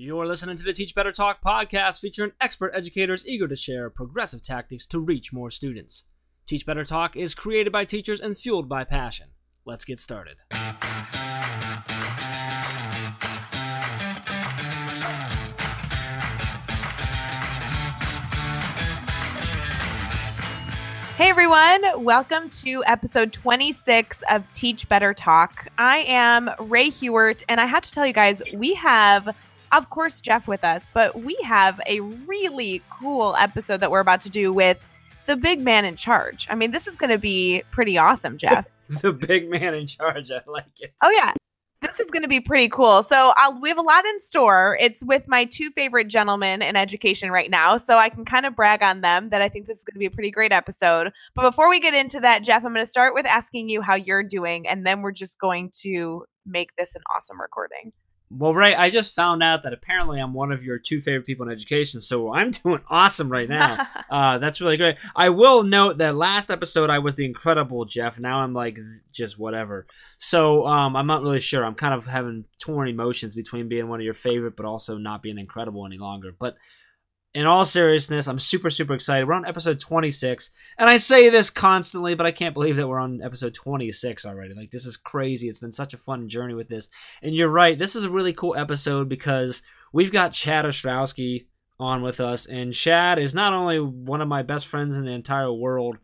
You're listening to the Teach Better Talk podcast featuring expert educators eager to share progressive tactics to reach more students. Teach Better Talk is created by teachers and fueled by passion. Let's get started. Hey everyone, welcome to episode 26 of Teach Better Talk. I am Rae Hughart, and I have to tell you guys, we have, of course, Jeff with us, but we have a really cool episode that we're about to do with the big man in charge. I mean, this is going to be pretty awesome, Jeff. the big man in charge, I like it. Oh, yeah. This is going to be pretty cool. So I'll, we have a lot in store. It's with my two favorite gentlemen in education right now, so I can kind of brag on them that I think this is going to be a pretty great episode. But before we get into that, Jeff, I'm going to start with asking you how you're doing, and then we're just going to make this an awesome recording. Well, Rae, I just found out that apparently I'm one of your two favorite people in education, so I'm doing awesome right now. uh, that's really great. I will note that last episode I was the incredible Jeff. Now I'm like just whatever. So um, I'm not really sure. I'm kind of having torn emotions between being one of your favorite, but also not being incredible any longer. But in all seriousness, I'm super, super excited. We're on episode 26, and I say this constantly, but I can't believe that we're on episode 26 already. Like, this is crazy. It's been such a fun journey with this. And you're right, this is a really cool episode because we've got Chad Ostrowski on with us, and Chad is not only one of my best friends in the entire world,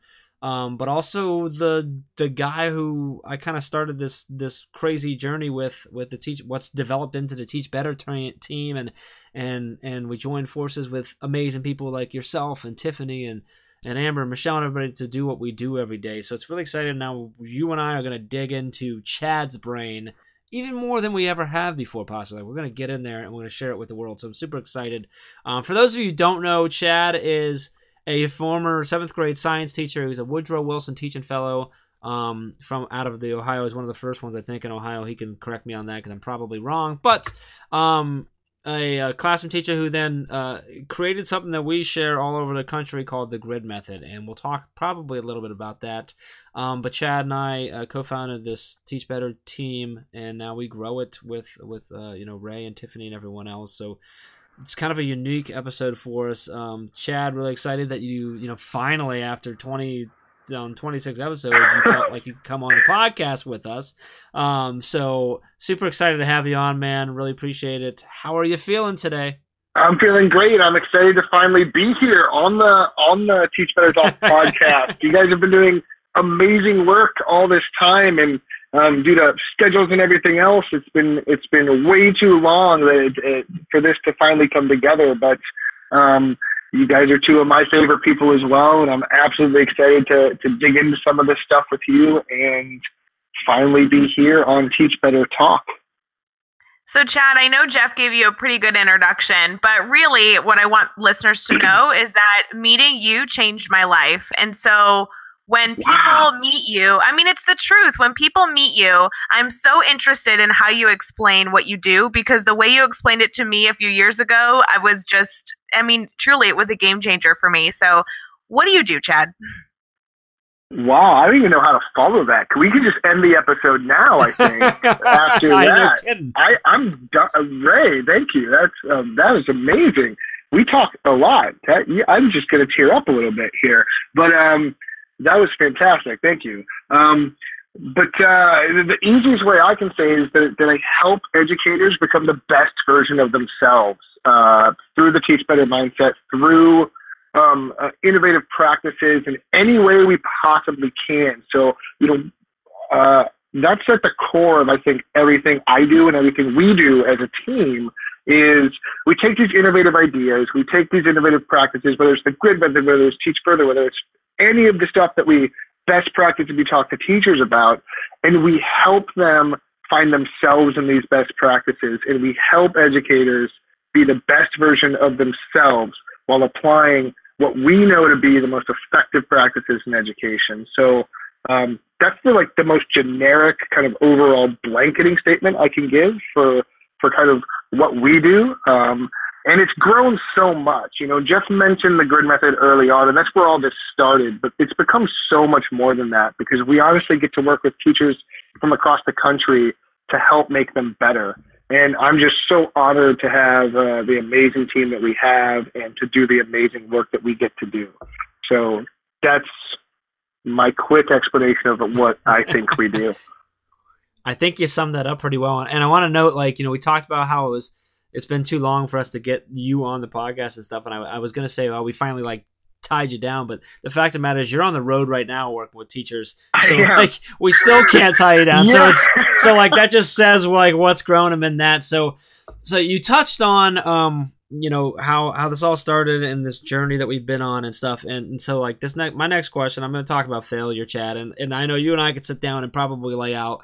um, but also the the guy who I kind of started this this crazy journey with with the teach what's developed into the Teach Better team and and and we joined forces with amazing people like yourself and Tiffany and and Amber and Michelle and everybody to do what we do every day. So it's really exciting. Now you and I are going to dig into Chad's brain even more than we ever have before, possibly. We're going to get in there and we're going to share it with the world. So I'm super excited. Um, for those of you who don't know, Chad is a former seventh grade science teacher. who's a Woodrow Wilson teaching fellow um, from out of the Ohio. He's one of the first ones I think in Ohio. He can correct me on that because I'm probably wrong. But um, a, a, classroom teacher who then uh, created something that we share all over the country called the Grid Method, and we'll talk probably a little bit about that. Um, but Chad and I uh, co-founded this Teach Better team, and now we grow it with with uh, you know Rae and Tiffany and everyone else. So it's kind of a unique episode for us. Um, Chad, really excited that you, you know, finally after 20, um, 26 episodes, you felt like you could come on the podcast with us. Um, so super excited to have you on, man. Really appreciate it. How are you feeling today? I'm feeling great. I'm excited to finally be here on the on the Teach Better Talk podcast. you guys have been doing amazing work all this time, and um, due to schedules and everything else, it's been it's been way too long that it, it, for this to finally come together. But um, you guys are two of my favorite people as well, and I'm absolutely excited to to dig into some of this stuff with you and finally be here on Teach Better Talk. So, Chad, I know Jeff gave you a pretty good introduction, but really, what I want listeners to know is that meeting you changed my life, and so when people wow. meet you i mean it's the truth when people meet you i'm so interested in how you explain what you do because the way you explained it to me a few years ago i was just i mean truly it was a game changer for me so what do you do chad Wow, I don't even know how to follow that. We could just end the episode now. I think after that, no I, I'm Rae. Thank you. That's um, that is amazing. We talk a lot. That, I'm just going to tear up a little bit here, but um, that was fantastic. Thank you. Um, but uh, the easiest way I can say is that, that I help educators become the best version of themselves uh, through the Teach Better mindset, through um, uh, innovative practices in any way we possibly can. So, you know, uh, that's at the core of, I think, everything I do and everything we do as a team is we take these innovative ideas, we take these innovative practices, whether it's the grid method, whether it's teach further, whether it's any of the stuff that we best practice be talk to teachers about, and we help them find themselves in these best practices, and we help educators be the best version of themselves while applying what we know to be the most effective practices in education. So um, that's the like the most generic kind of overall blanketing statement I can give for for kind of what we do. Um, and it's grown so much. You know, Jeff mentioned the grid method early on, and that's where all this started. But it's become so much more than that because we honestly get to work with teachers from across the country to help make them better. And I'm just so honored to have uh, the amazing team that we have and to do the amazing work that we get to do. So that's my quick explanation of what I think we do. I think you summed that up pretty well. And I want to note, like, you know, we talked about how it was, it's been too long for us to get you on the podcast and stuff. And I, I was going to say, well, we finally like tied you down, but the fact of the matter is you're on the road right now working with teachers. So like, we still can't tie you down. Yeah. So it's, so like, that just says like what's grown him in that. So, so you touched on, um, you know how how this all started and this journey that we've been on and stuff and, and so like this next my next question i'm going to talk about failure chad and, and i know you and i could sit down and probably lay out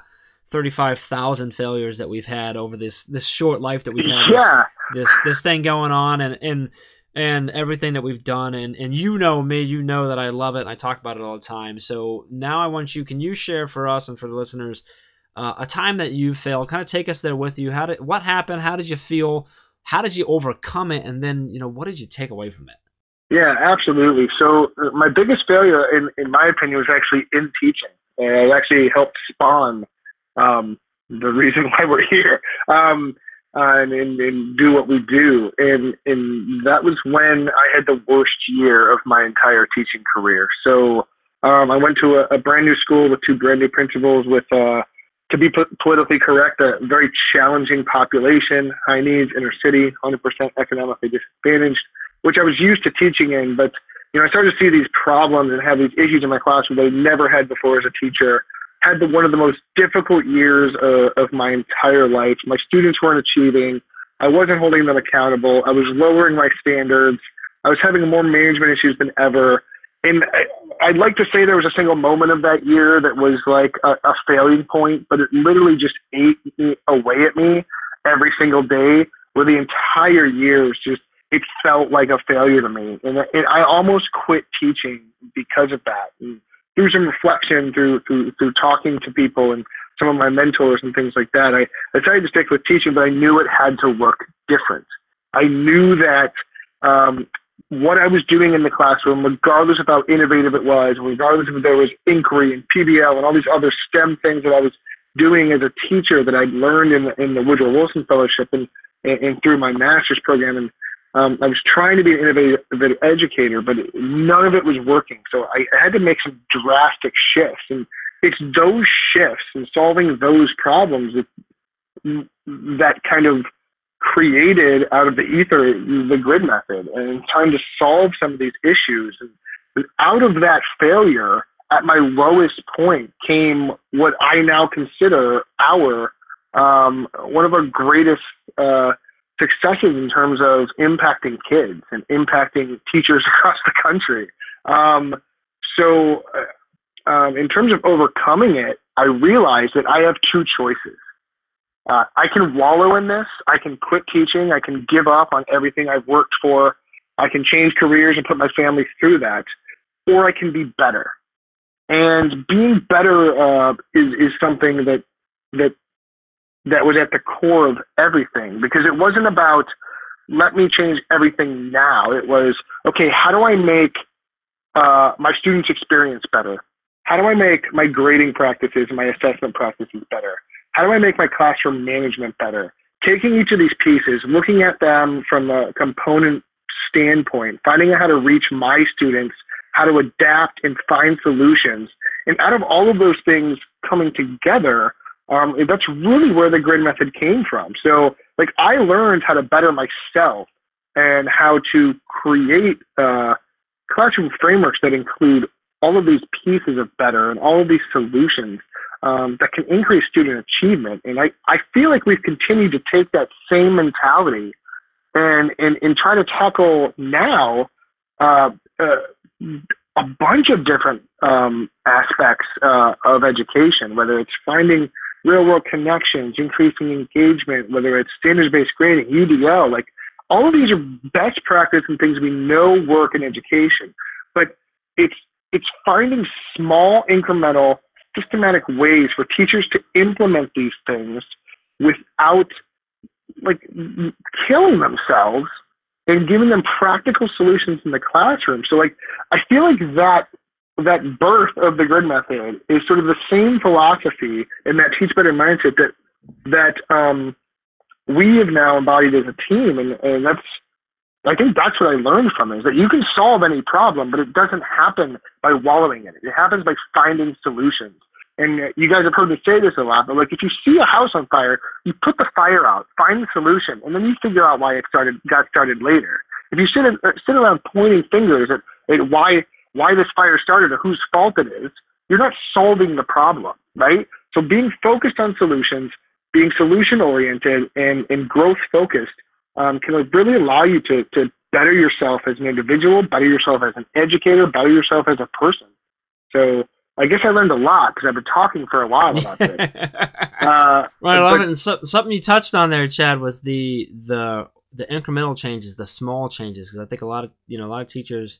35,000 failures that we've had over this this short life that we've had yeah. this, this this thing going on and and and everything that we've done. And and you know me you know that I love it and I talk about it all the time. So now I want you can you share for us and for the listeners uh, a time that you failed? Kind of take us there with you. How did what happened? How did you feel? How did you overcome it? And then you know what did you take away from it? Yeah absolutely. So uh, my biggest failure in in my opinion was actually in teaching. And it actually helped spawn um, the reason why we're here um, uh, and, and, and do what we do. And, and that was when I had the worst year of my entire teaching career. So um, I went to a, a brand new school with two brand new principals with, uh, to be po- politically correct, a very challenging population, high needs, inner city, 100% economically disadvantaged, which I was used to teaching in. But you know, I started to see these problems and have these issues in my classroom that I never had before as a teacher had the, one of the most difficult years uh, of my entire life. My students weren't achieving. I wasn't holding them accountable. I was lowering my standards. I was having more management issues than ever. And I, I'd like to say there was a single moment of that year that was like a, a failing point, but it literally just ate me away at me every single day. Where the entire year was just it felt like a failure to me, and, and I almost quit teaching because of that. And through some reflection, through through through talking to people and some of my mentors and things like that, I, decided to stick with teaching, but I knew it had to work different. I knew that um, what I was doing in the classroom, regardless of how innovative it was, regardless of if there was inquiry and PBL and all these other STEM things that I was doing as a teacher that I'd learned in the, in the Woodrow Wilson Fellowship and, and, and through my master's program and um, I was trying to be an innovative educator, but none of it was working. So I, had to make some drastic shifts. And it's those shifts and solving those problems that, that kind of created out of the ether the grid method and trying to solve some of these issues. And out of that failure, at my lowest point, came what I now consider our um, one of our greatest uh, successes in terms of impacting kids and impacting teachers across the country. Um, so, uh, um, in terms of overcoming it, I realized that I have two choices. Uh, I can wallow in this. I can quit teaching. I can give up on everything I've worked for. I can change careers and put my family through that, or I can be better. And being better uh, is is something that that that was at the core of everything because it wasn't about let me change everything now. It was okay. How do I make uh, my students' experience better? How do I make my grading practices and my assessment practices better? How do I make my classroom management better? Taking each of these pieces, looking at them from a component standpoint, finding out how to reach my students, how to adapt and find solutions. And out of all of those things coming together, um, that's really where the grid method came from. So, like, I learned how to better myself and how to create uh, classroom frameworks that include all of these pieces of better and all of these solutions um, that can increase student achievement. And I, I feel like we've continued to take that same mentality and, and, and try to tackle now uh, uh, a bunch of different um, aspects uh, of education, whether it's finding real world connections, increasing engagement, whether it's standards based grading, UDL, like all of these are best practice and things we know work in education. But it's it's finding small incremental systematic ways for teachers to implement these things without like killing themselves and giving them practical solutions in the classroom. So like I feel like that that birth of the grid method is sort of the same philosophy and that teach better mindset that that um, we have now embodied as a team, and, and that's I think that's what I learned from it is that you can solve any problem, but it doesn't happen by wallowing in it. It happens by finding solutions. And you guys have heard me say this a lot, but like if you see a house on fire, you put the fire out, find the solution, and then you figure out why it started got started later. If you sit uh, sit around pointing fingers at, at why why this fire started or whose fault it is, you're not solving the problem, right? So being focused on solutions, being solution oriented and, and growth focused um, can really allow you to, to better yourself as an individual, better yourself as an educator, better yourself as a person. So I guess I learned a lot because I've been talking for a while about this. uh, right, I love but, it. And so, something you touched on there, Chad, was the the the incremental changes, the small changes. Because I think a lot of you know a lot of teachers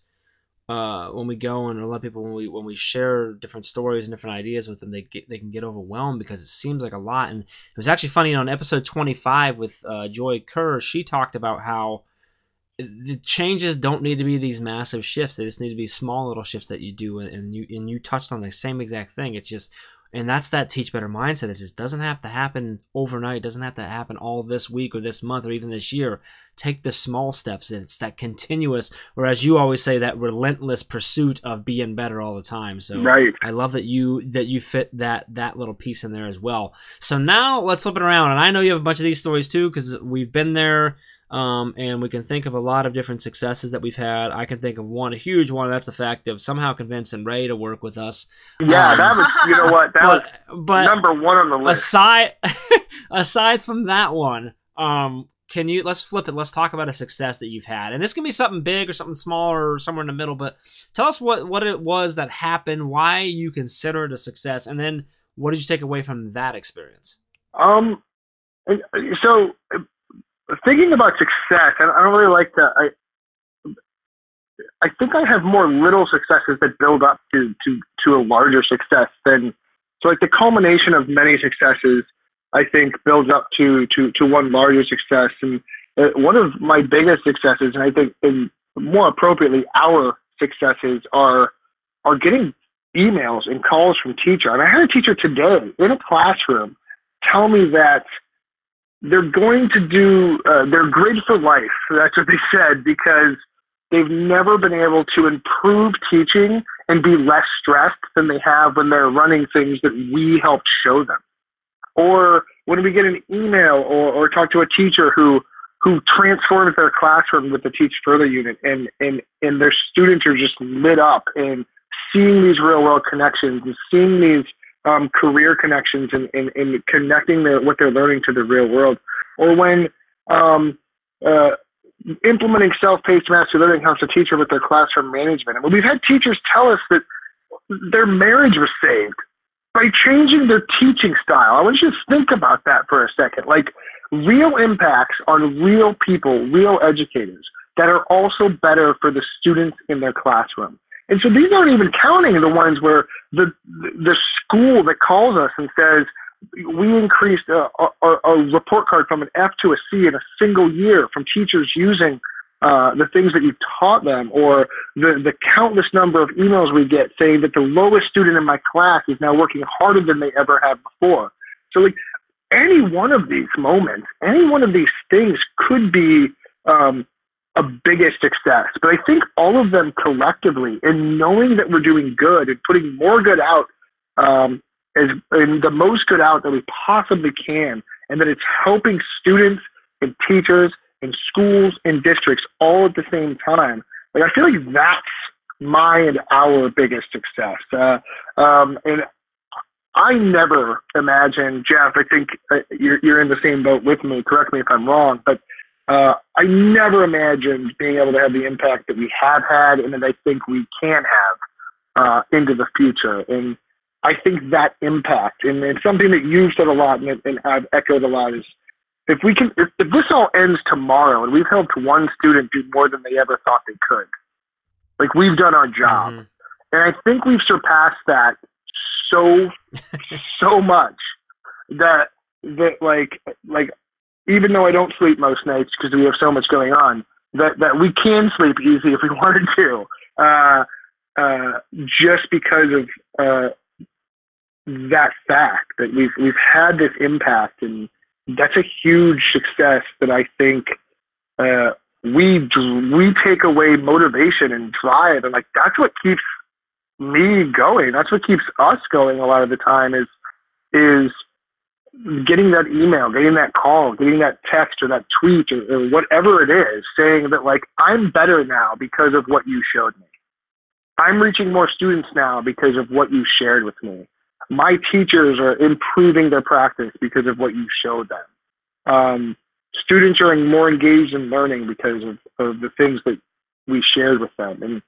uh, when we go and a lot of people when we when we share different stories and different ideas with them, they get they can get overwhelmed because it seems like a lot. And it was actually funny on episode twenty five with uh, Joy Kirr. She talked about how the changes don't need to be these massive shifts. They just need to be small little shifts that you do. And you and you touched on the same exact thing. It's just and that's that teach better mindset. Is it doesn't have to happen overnight. It doesn't have to happen all this week or this month or even this year. Take the small steps and it's that continuous or as you always say that relentless pursuit of being better all the time. So right. i love that you that you fit that that little piece in there as well. So now let's flip it around. And i know you have a bunch of these stories too because we've been there um, and we can think of a lot of different successes that we've had. I can think of one, a huge one. That's the fact of somehow convincing Rae to work with us. Yeah, um, that was, you know what, that but, was but number one on the list. Aside, aside from that one, um, can you let's flip it? Let's talk about a success that you've had, and this can be something big or something small or somewhere in the middle. But tell us what what it was that happened, why you consider it a success, and then what did you take away from that experience? Um, so thinking about success, I don't really like to. I, I think I have more little successes that build up to to to a larger success than so like the culmination of many successes. I think builds up to to to one larger success, and uh, one of my biggest successes, and I think and more appropriately our successes are are getting emails and calls from teacher. And I had a teacher today in a classroom tell me that they're going to do uh, they're great for life. That's what they said because they've never been able to improve teaching and be less stressed than they have when they're running things that we helped show them. Or when we get an email or, or talk to a teacher who who transforms their classroom with the teach further unit and and and their students are just lit up and seeing these real world connections and seeing these um, career connections and, and, and connecting their, what they're learning to the real world. Or when um, uh, implementing self-paced mastery learning helps a teacher with their classroom management. Mean, we've had teachers tell us that their marriage was saved by changing their teaching style. I want you to think about that for a second. Like real impacts on real people, real educators that are also better for the students in their classroom. And so these aren't even counting the ones where the the school that calls us and says we increased a, a, a report card from an F to a C in a single year from teachers using uh, the things that you taught them, or the, the countless number of emails we get saying that the lowest student in my class is now working harder than they ever have before. So, like, any one of these moments, any one of these things could be um, a biggest success. But I think all of them collectively, and knowing that we're doing good and putting more good out, um, as and the most good out that we possibly can, and that it's helping students and teachers and schools and districts all at the same time. Like I feel like that's my and our biggest success. Uh, um, and I never imagined, Jeff. I think uh, you're, you're in the same boat with me. Correct me if I'm wrong, but uh, I never imagined being able to have the impact that we have had and that I think we can have uh, into the future. And I think that impact, and it's something that you've said a lot and, and I've echoed a lot, is if we can, if, if this all ends tomorrow and we've helped one student do more than they ever thought they could, like we've done our job. Mm-hmm. And I think we've surpassed that so, so much that that like like even though I don't sleep most nights because we have so much going on, that that we can sleep easy if we wanted to, uh, uh, just because of uh, that fact that we've we've had this impact and that's a huge success that I think uh, we we take away motivation and drive, and like that's what keeps me going. That's what keeps us going a lot of the time is is getting that email, getting that call, getting that text or that tweet or, or whatever it is, saying that like I'm better now because of what you showed me. I'm reaching more students now because of what you shared with me. My teachers are improving their practice because of what you showed them. Um, students are more engaged in learning because of, of the things that we shared with them. And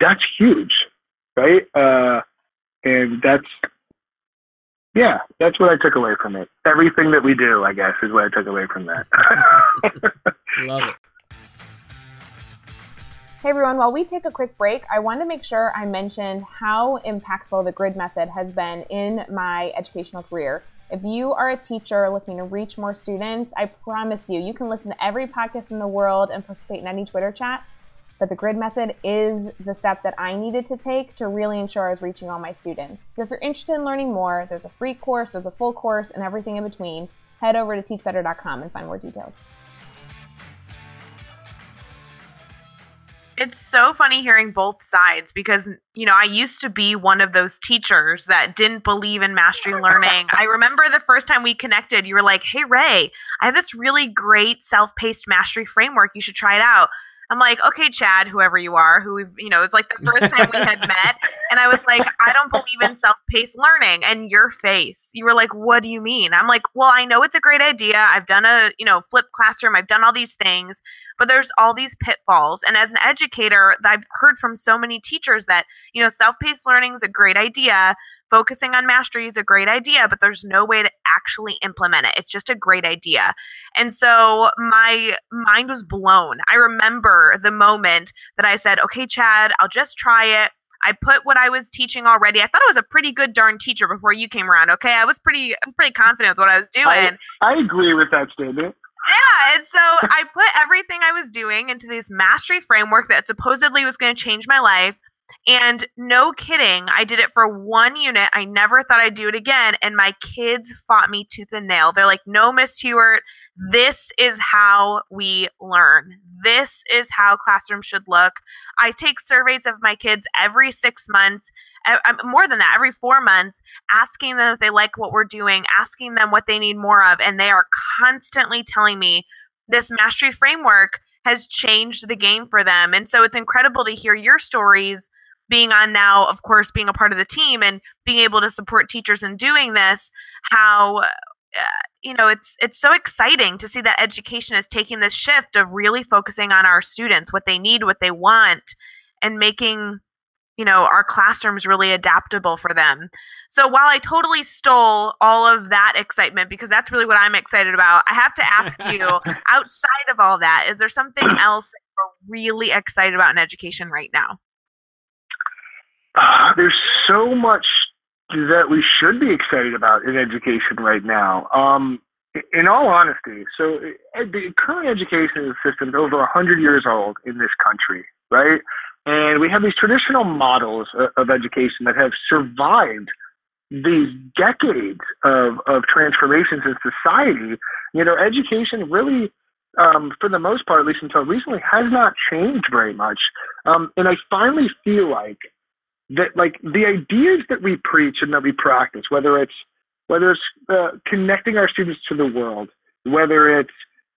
that's huge, right? Uh, and that's, yeah, that's what I took away from it. Everything that we do, I guess, is what I took away from that. Love it. Hey everyone, while we take a quick break, I want to make sure I mentioned how impactful the grid method has been in my educational career. If you are a teacher looking to reach more students, I promise you, you can listen to every podcast in the world and participate in any Twitter chat. But the grid method is the step that I needed to take to really ensure I was reaching all my students. So if you're interested in learning more, there's a free course, there's a full course, and everything in between. Head over to teachbetter.com and find more details. It's so funny hearing both sides because, you know, I used to be one of those teachers that didn't believe in mastery learning. I remember the first time we connected, you were like, hey, Rae, I have this really great self paced mastery framework. You should try it out. I'm like, okay, Chad, whoever you are, who we've, you know, it's like the first time we had met. And I was like, I don't believe in self paced learning. And your face, you were like, what do you mean? I'm like, well, I know it's a great idea. I've done a, you know, flipped classroom, I've done all these things, but there's all these pitfalls. And as an educator, I've heard from so many teachers that, you know, self paced learning is a great idea focusing on mastery is a great idea, but there's no way to actually implement it. It's just a great idea. And so my mind was blown. I remember the moment that I said, okay, Chad, I'll just try it. I put what I was teaching already. I thought I was a pretty good darn teacher before you came around. Okay, I was pretty, I'm pretty confident with what I was doing. I, I agree with that statement. Yeah, and so I put everything I was doing into this mastery framework that supposedly was going to change my life. And no kidding, I did it for one unit. I never thought I'd do it again. And my kids fought me tooth and nail. They're like, no, Miss Hughart, this is how we learn. This is how classrooms should look. I take surveys of my kids every six months, um, more than that, every four months, asking them if they like what we're doing, asking them what they need more of. And they are constantly telling me this mastery framework has changed the game for them. And so it's incredible to hear your stories being on now, of course, being a part of the team and being able to support teachers in doing this, how uh, you know it's it's so exciting to see that education is taking this shift of really focusing on our students what they need what they want and making you know our classrooms really adaptable for them. So while i totally stole all of that excitement because that's really what i'm excited about i have to ask you outside of all that is there something else that you're really excited about in education right now there's so much that we should be excited about in education right now. Um, in all honesty, so uh, the current education system is over 100 years old in this country, right? And we have these traditional models of education that have survived these decades of, of transformations in society. You know, education really, um, for the most part, at least until recently, has not changed very much. Um, and I finally feel like that like the ideas that we preach and that we practice, whether it's whether it's uh, connecting our students to the world, whether it's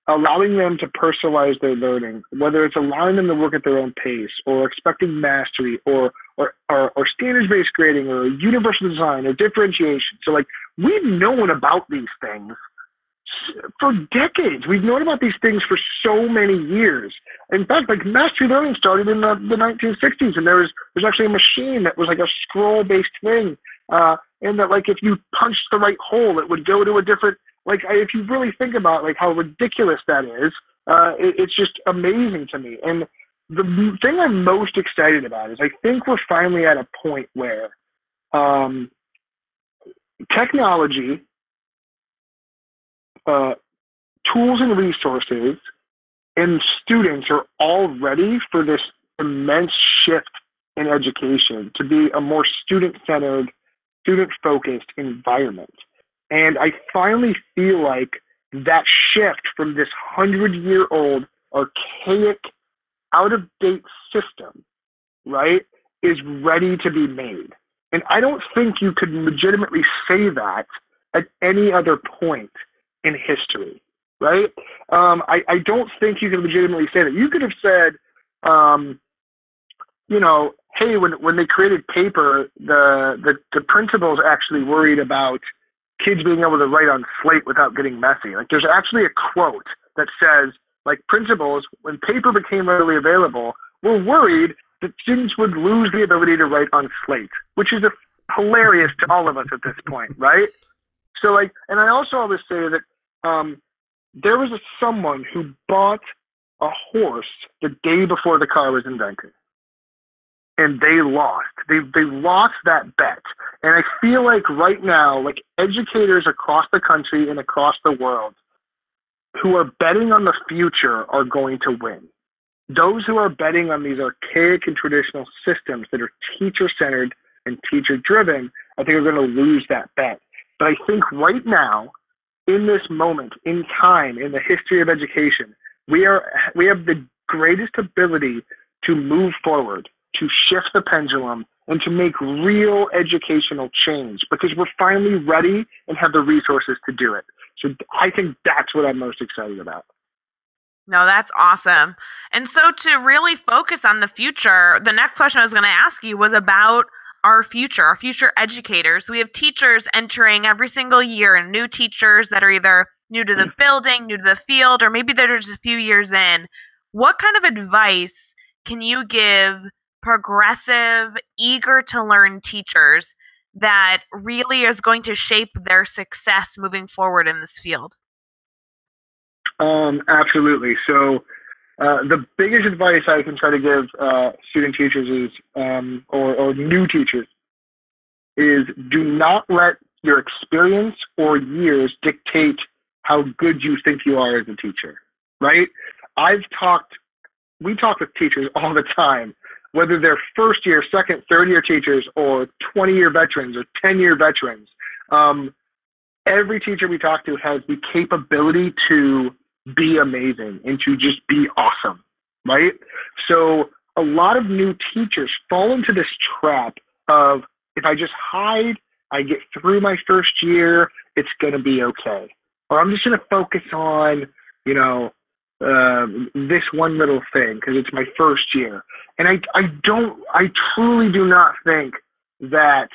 allowing them to personalize their learning, whether it's allowing them to work at their own pace, or expecting mastery, or or or, or standards-based grading, or universal design, or differentiation. So like we've known about these things for decades. We've known about these things for so many years. In fact, like mastery learning started in the, the 1960s, and there was there's actually a machine that was like a scroll based thing, uh, and that like if you punched the right hole, it would go to a different. Like if you really think about like how ridiculous that is, uh, it, it's just amazing to me. And the thing I'm most excited about is I think we're finally at a point where um, technology uh, tools and resources and students are all ready for this immense shift in education to be a more student centered, student focused environment. And I finally feel like that shift from this hundred year old archaic, out of date system, right, is ready to be made. And I don't think you could legitimately say that at any other point in history, right? Um, I, I don't think you can legitimately say that. You could have said, um, you know, hey, when when they created paper, the, the the principals actually worried about kids being able to write on slate without getting messy. Like there's actually a quote that says, like principals, when paper became readily available, were worried that students would lose the ability to write on slate, which is a, hilarious to all of us at this point, right? So like, and I also always say that um, there was a, someone who bought a horse the day before the car was invented and they lost. They they lost that bet. And I feel like right now, like educators across the country and across the world who are betting on the future are going to win. Those who are betting on these archaic and traditional systems that are teacher centered and teacher driven, I think are going to lose that bet. But I think right now, in this moment, in time, in the history of education, we are we have the greatest ability to move forward to shift the pendulum and to make real educational change because we're finally ready and have the resources to do it. So I think that's what I'm most excited about. No, that's awesome. And so to really focus on the future, the next question I was going to ask you was about our future, our future educators. We have teachers entering every single year and new teachers that are either new to the mm. building, new to the field, or maybe they're just a few years in. What kind of advice can you give progressive, eager to learn teachers that really is going to shape their success moving forward in this field? Um, absolutely. So, uh, the biggest advice I can try to give uh, student teachers is, um, or, or new teachers, is do not let your experience or years dictate how good you think you are as a teacher. Right? I've talked, we talk with teachers all the time whether they're first year, second, third year teachers, or 20 year veterans or 10 year veterans. Um, every teacher we talk to has the capability to be amazing and to just be awesome, right? So a lot of new teachers fall into this trap of if I just hide, I get through my first year, it's going to be okay. Or I'm just going to focus on, you know, uh, this one little thing because it's my first year. And I, I don't, I truly do not think that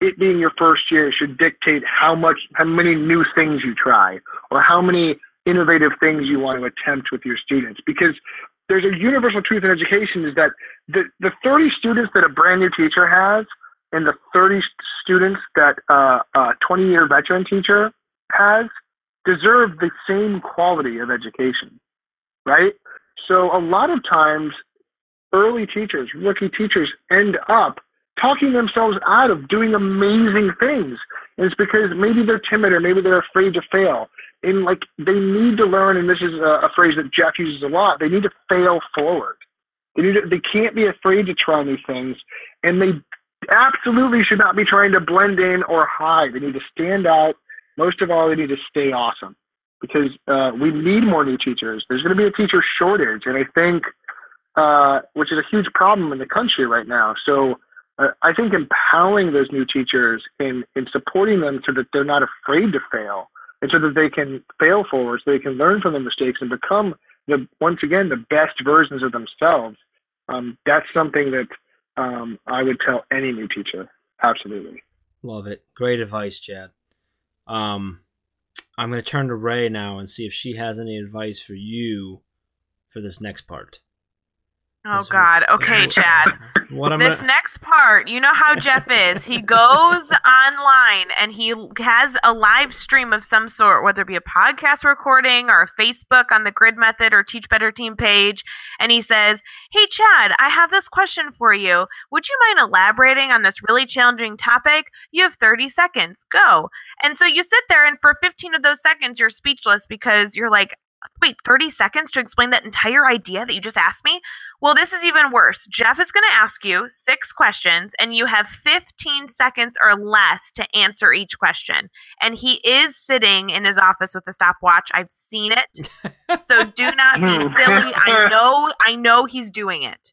it being your first year should dictate how much, how many new things you try or how many innovative things you want to attempt with your students. Because there's a universal truth in education is that the, the 30 students that a brand new teacher has and the 30 students that uh, a 20 year veteran teacher has deserve the same quality of education right? So a lot of times, early teachers, rookie teachers end up talking themselves out of doing amazing things. It's because maybe they're timid or maybe they're afraid to fail. And like they need to learn, and this is a, a phrase that Jeff uses a lot, they need to fail forward. They need to, they can't be afraid to try new things. And they absolutely should not be trying to blend in or hide. They need to stand out. Most of all, they need to stay awesome because uh, we need more new teachers. There's going to be a teacher shortage, and I think, uh, which is a huge problem in the country right now. So uh, I think empowering those new teachers and, supporting them so that they're not afraid to fail, and so that they can fail forward, so they can learn from their mistakes and become the once again the best versions of themselves. Um, that's something that um, I would tell any new teacher. Absolutely. Love it. Great advice, Chad. Um, I'm going to turn to Rae now and see if she has any advice for you for this next part. Oh God. Okay, Chad. what am this next part, you know how Jeff is. He goes online and he has a live stream of some sort, whether it be a podcast recording or a Facebook on the Grid Method or Teach Better Team page, and he says, "Hey Chad, I have this question for you. Would you mind elaborating on this really challenging topic? You have 30 seconds. Go." And so you sit there and for 15 of those seconds you're speechless because you're like, wait, 30 seconds to explain that entire idea that you just asked me? Well, this is even worse. Jeff is going to ask you six questions, and you have 15 seconds or less to answer each question. And he is sitting in his office with a stopwatch. I've seen it. So do not be silly. I know, I know he's doing it.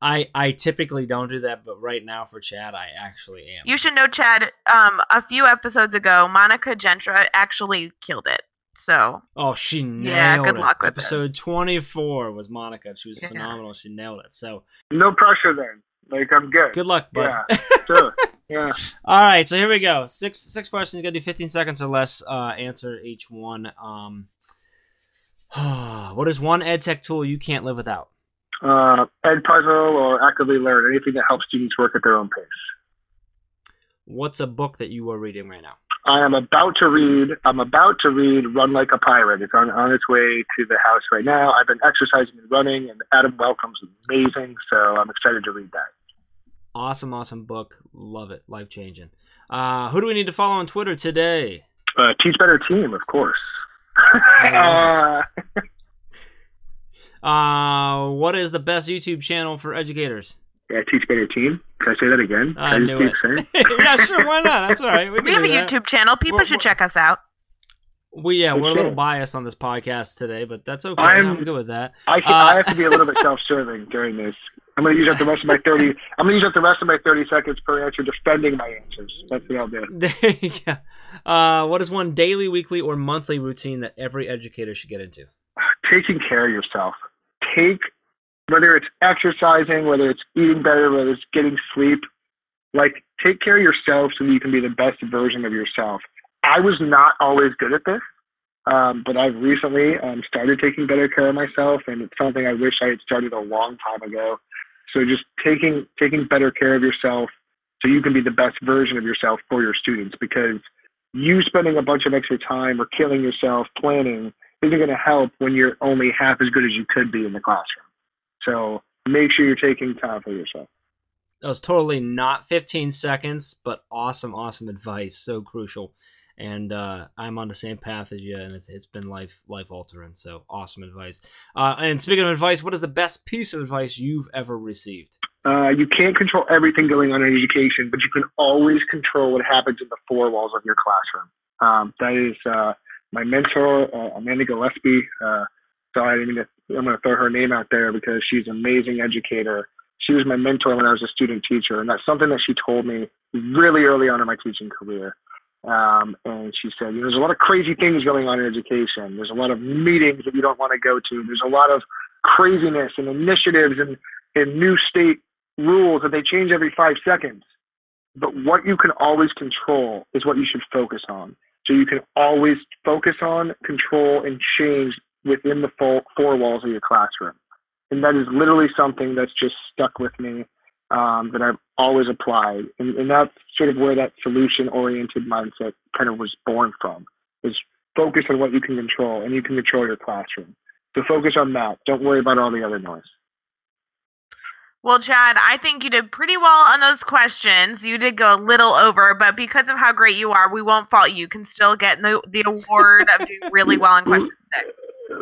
I I typically don't do that, but right now for Chad, I actually am. You should know, Chad. Um, a few episodes ago, Monica Genta actually killed it. So. Oh, she nailed yeah. Good it. luck with Episode twenty four was Monica. She was yeah. phenomenal. She nailed it. So. No pressure then. Like I'm good. Good luck, bud. Yeah. sure. Yeah. All right. So here we go. Six six questions. You got to do fifteen seconds or less. Uh, answer each one. Um. what is one ed tech tool you can't live without? uh, Edpuzzle or Actively Learn, anything that helps students work at their own pace. What's a book that you are reading right now? I am about to read. I'm about to read Run Like a Pirate. It's on on its way to the house right now. I've been exercising and running, and Adam Welcome's amazing, so I'm excited to read that. Awesome, awesome book. Love it. Life changing. Uh, who do we need to follow on Twitter today? Uh, Teach Better Team, of course. Uh, what is the best YouTube channel for educators? Yeah, Teach Better Team. Can I say that again? I knew it. yeah, sure. Why not? That's all right. We, we have a that. YouTube channel. People we're, should we're, check us out. We yeah, we're a little biased on this podcast today, but that's okay. I'm, I'm good with that. I, can, uh, I have to be a little bit self-serving during this. I'm going to use up the rest of my thirty. I'm going to use up the rest of my thirty seconds per answer defending my answers. That's what I'll do. There you go. Uh, what is one daily, weekly, or monthly routine that every educator should get into? Taking care of yourself take whether it's exercising, whether it's eating better, whether it's getting sleep, like take care of yourself so that you can be the best version of yourself. I was not always good at this, um, but I've recently um, started taking better care of myself, and it's something I wish I had started a long time ago. So just taking taking better care of yourself so you can be the best version of yourself for your students because you spending a bunch of extra time or killing yourself planning isn't going to help when you're only half as good as you could be in the classroom. So make sure you're taking time for yourself. That was totally not 15 seconds, but awesome, awesome advice. So crucial. And uh, I'm on the same path as you, and it's, it's been life life altering. So awesome advice. Uh, and speaking of advice, what is the best piece of advice you've ever received? Uh, you can't control everything going on in education, but you can always control what happens in the four walls of your classroom. Um, that is uh, my mentor, uh, Amanda Gillespie. Uh, so I didn't I'm going to throw her name out there because she's an amazing educator. She was my mentor when I was a student teacher, and that's something that she told me really early on in my teaching career. Um, and she said, you know, there's a lot of crazy things going on in education. There's a lot of meetings that you don't want to go to. There's a lot of craziness and initiatives and, and new state rules that they change every five seconds. But what you can always control is what you should focus on. So you can always focus on, control, and change within the four, four walls of your classroom. And that is literally something that's just stuck with me um, that I've always applied. And, and that's sort of where that solution oriented mindset kind of was born from is focus on what you can control and you can control your classroom. So focus on that. Don't worry about all the other noise. Well, Chad, I think you did pretty well on those questions. You did go a little over, but because of how great you are, we won't fault you. You can still get the, the award of doing really well on question six.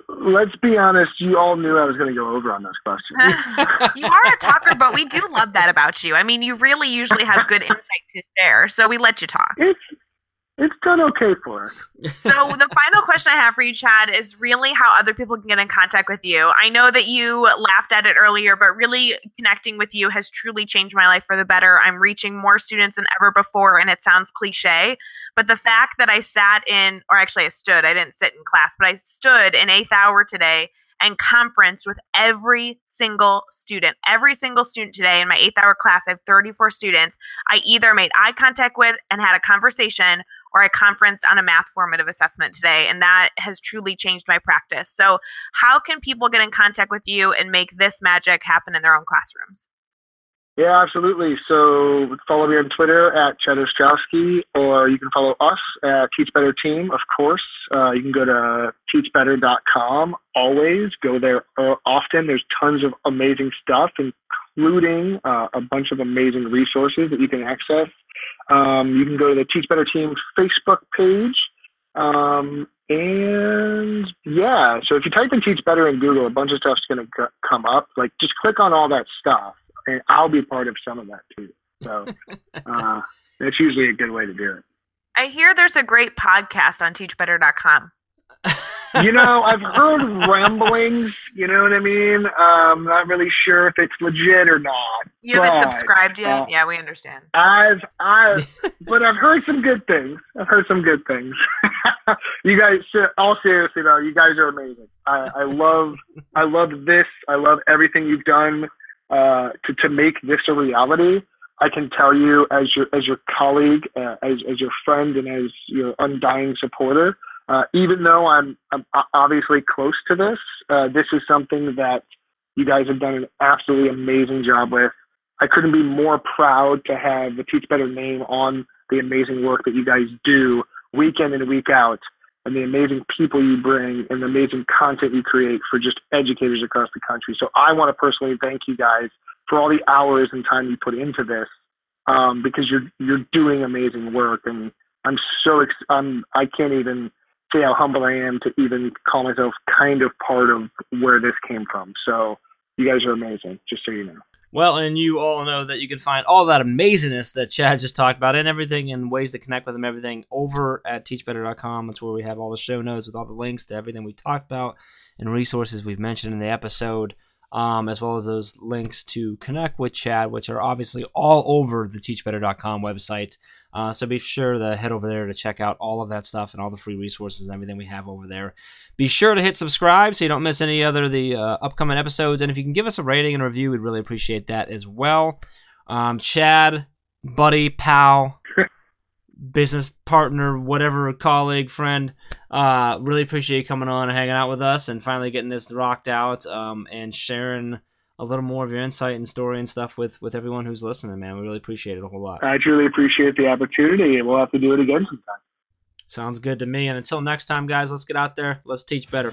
Let's be honest, you all knew I was going to go over on those questions. you are a talker, but we do love that about you. I mean, you really usually have good insight to share, so we let you talk. It's it's done okay for us. so the final question I have for you, Chad, is really how other people can get in contact with you. I know that you laughed at it earlier, but really connecting with you has truly changed my life for the better. I'm reaching more students than ever before, and it sounds cliche, but the fact that I sat in, or actually I stood, I didn't sit in class, but I stood in eighth hour today and conferenced with every single student. Every single student today in my eighth hour class, I have 34 students. I either made eye contact with and had a conversation or I conferenced on a math formative assessment today, and that has truly changed my practice. So, how can people get in contact with you and make this magic happen in their own classrooms? Yeah, absolutely. So follow me on Twitter at Chad Ostrowski, or you can follow us at Teach Better Team, of course. Uh, you can go to teachbetter.com always. Go there uh, often. There's tons of amazing stuff, including uh, a bunch of amazing resources that you can access. Um, you can go to the Teach Better Team Facebook page. Um, and yeah, so if you type in Teach Better in Google, a bunch of stuff's going to come up. Like, just click on all that stuff, and I'll be part of some of that too. So uh, that's usually a good way to do it. I hear there's a great podcast on teachbetter.com you know, I've heard ramblings. You know what I mean? Um, not really sure if it's legit or not. You haven't subscribed yet? Uh, yeah, we understand. I've, I've, but I've heard some good things. I've heard some good things. you guys, all seriously though, you guys are amazing. I, I love, I love this. I love everything you've done uh, to to make this a reality. I can tell you, as your as your colleague, uh, as as your friend, and as your undying supporter uh, even though I'm, I'm, obviously close to this, uh, this is something that you guys have done an absolutely amazing job with. I couldn't be more proud to have the Teach Better name on the amazing work that you guys do week in and week out, and the amazing people you bring and the amazing content you create for just educators across the country. So I want to personally thank you guys for all the hours and time you put into this, um, because you're you're doing amazing work, and I'm so ex- I'm I can't even say how humble I am to even call myself kind of part of where this came from. So you guys are amazing, just so you know. Well, and you all know that you can find all that amazingness that Chad just talked about and everything and ways to connect with him, everything over at teachbetter.com. That's where we have all the show notes with all the links to everything we talked about and resources we've mentioned in the episode um, as well as those links to connect with Chad, which are obviously all over the teachbetter.com website. Uh, so be sure to head over there to check out all of that stuff and all the free resources and everything we have over there. Be sure to hit subscribe so you don't miss any other of the uh, upcoming episodes. And if you can give us a rating and review, we'd really appreciate that as well. Um, Chad, buddy, pal, business partner, whatever, colleague, friend. Uh, really appreciate you coming on and hanging out with us and finally getting this rocked out um, and sharing a little more of your insight and story and stuff with with everyone who's listening, man. We really appreciate it a whole lot. I truly appreciate the opportunity, and we'll have to do it again sometime. Sounds good to me. And until next time, guys, let's get out there. Let's teach better.